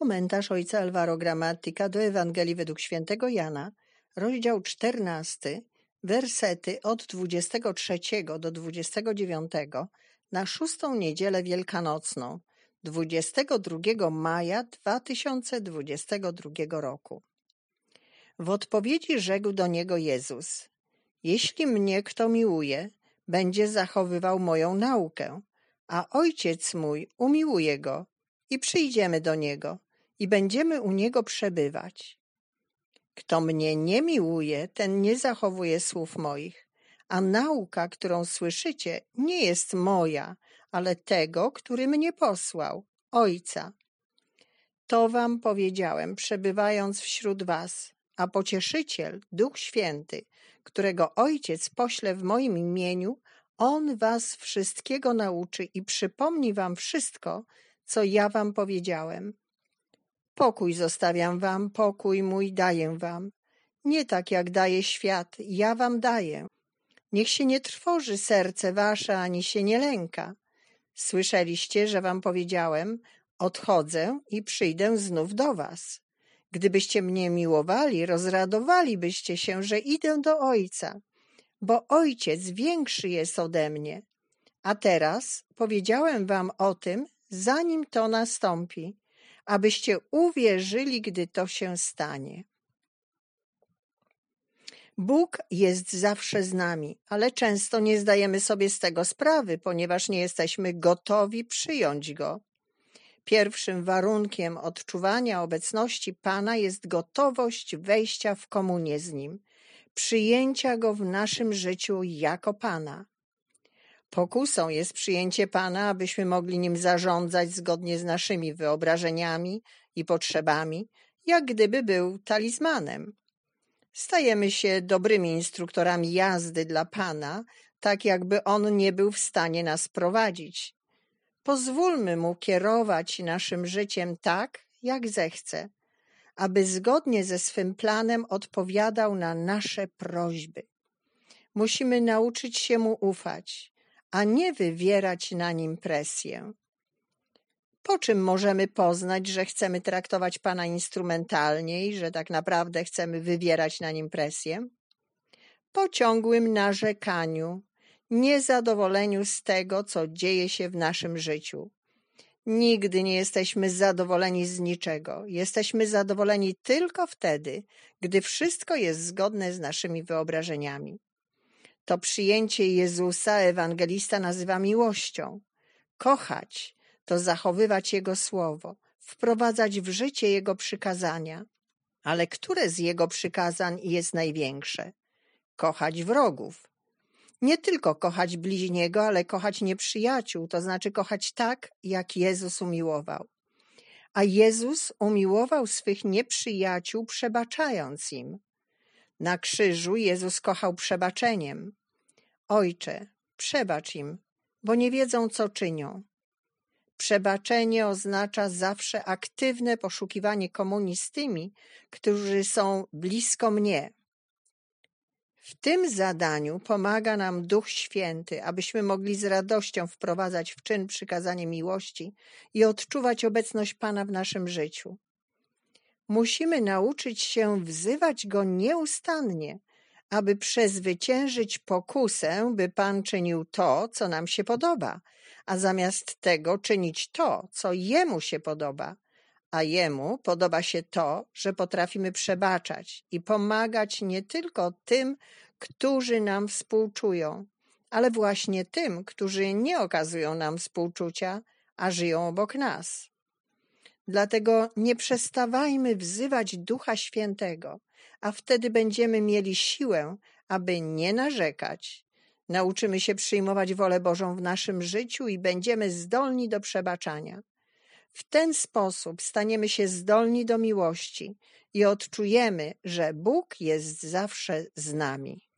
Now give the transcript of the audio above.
Komentarz ojca Alvaro Gramatyka do Ewangelii według świętego Jana, rozdział 14, wersety od 23 do 29 na szóstą niedzielę wielkanocną, 22 maja 2022 roku. W odpowiedzi rzekł do niego Jezus: Jeśli mnie kto miłuje, będzie zachowywał moją naukę, a ojciec mój umiłuje go i przyjdziemy do niego i będziemy u niego przebywać. Kto mnie nie miłuje, ten nie zachowuje słów moich, a nauka, którą słyszycie, nie jest moja, ale tego, który mnie posłał, Ojca. To wam powiedziałem, przebywając wśród was, a pocieszyciel, Duch Święty, którego Ojciec pośle w moim imieniu, On was wszystkiego nauczy i przypomni wam wszystko, co ja wam powiedziałem. Pokój zostawiam wam, pokój mój daję wam. Nie tak jak daje świat, ja wam daję. Niech się nie trwoży serce wasze, ani się nie lęka. Słyszeliście, że wam powiedziałem, odchodzę i przyjdę znów do was. Gdybyście mnie miłowali, rozradowalibyście się, że idę do Ojca, bo Ojciec większy jest ode mnie. A teraz powiedziałem wam o tym, zanim to nastąpi, abyście uwierzyli, gdy to się stanie. Bóg jest zawsze z nami, ale często nie zdajemy sobie z tego sprawy, ponieważ nie jesteśmy gotowi przyjąć Go. Pierwszym warunkiem odczuwania obecności Pana jest gotowość wejścia w komunię z Nim, przyjęcia Go w naszym życiu jako Pana. Pokusą jest przyjęcie Pana, abyśmy mogli nim zarządzać zgodnie z naszymi wyobrażeniami i potrzebami, jak gdyby był talizmanem. Stajemy się dobrymi instruktorami jazdy dla Pana, tak jakby On nie był w stanie nas prowadzić. Pozwólmy Mu kierować naszym życiem tak, jak zechce, aby zgodnie ze swym planem odpowiadał na nasze prośby. Musimy nauczyć się Mu ufać, a nie wywierać na nim presję. Po czym możemy poznać, że chcemy traktować Pana instrumentalnie i że tak naprawdę chcemy wywierać na nim presję? Po ciągłym narzekaniu, niezadowoleniu z tego, co dzieje się w naszym życiu. Nigdy nie jesteśmy zadowoleni z niczego. Jesteśmy zadowoleni tylko wtedy, gdy wszystko jest zgodne z naszymi wyobrażeniami. To przyjęcie Jezusa ewangelista nazywa miłością. Kochać to zachowywać Jego słowo, wprowadzać w życie Jego przykazania. Ale które z Jego przykazań jest największe? Kochać wrogów. Nie tylko kochać bliźniego, ale kochać nieprzyjaciół, to znaczy kochać tak, jak Jezus umiłował. A Jezus umiłował swych nieprzyjaciół, przebaczając im. Na krzyżu Jezus kochał przebaczeniem. Ojcze, przebacz im, bo nie wiedzą, co czynią. Przebaczenie oznacza zawsze aktywne poszukiwanie komunii z tymi, którzy są blisko mnie. W tym zadaniu pomaga nam Duch Święty, abyśmy mogli z radością wprowadzać w czyn przykazanie miłości i odczuwać obecność Pana w naszym życiu. Musimy nauczyć się wzywać Go nieustannie, aby przezwyciężyć pokusę, by Pan czynił to, co nam się podoba, a zamiast tego czynić to, co Jemu się podoba. A Jemu podoba się to, że potrafimy przebaczać i pomagać nie tylko tym, którzy nam współczują, ale właśnie tym, którzy nie okazują nam współczucia, a żyją obok nas. Dlatego nie przestawajmy wzywać Ducha Świętego, a wtedy będziemy mieli siłę, aby nie narzekać. Nauczymy się przyjmować wolę Bożą w naszym życiu i będziemy zdolni do przebaczania. W ten sposób staniemy się zdolni do miłości i odczujemy, że Bóg jest zawsze z nami.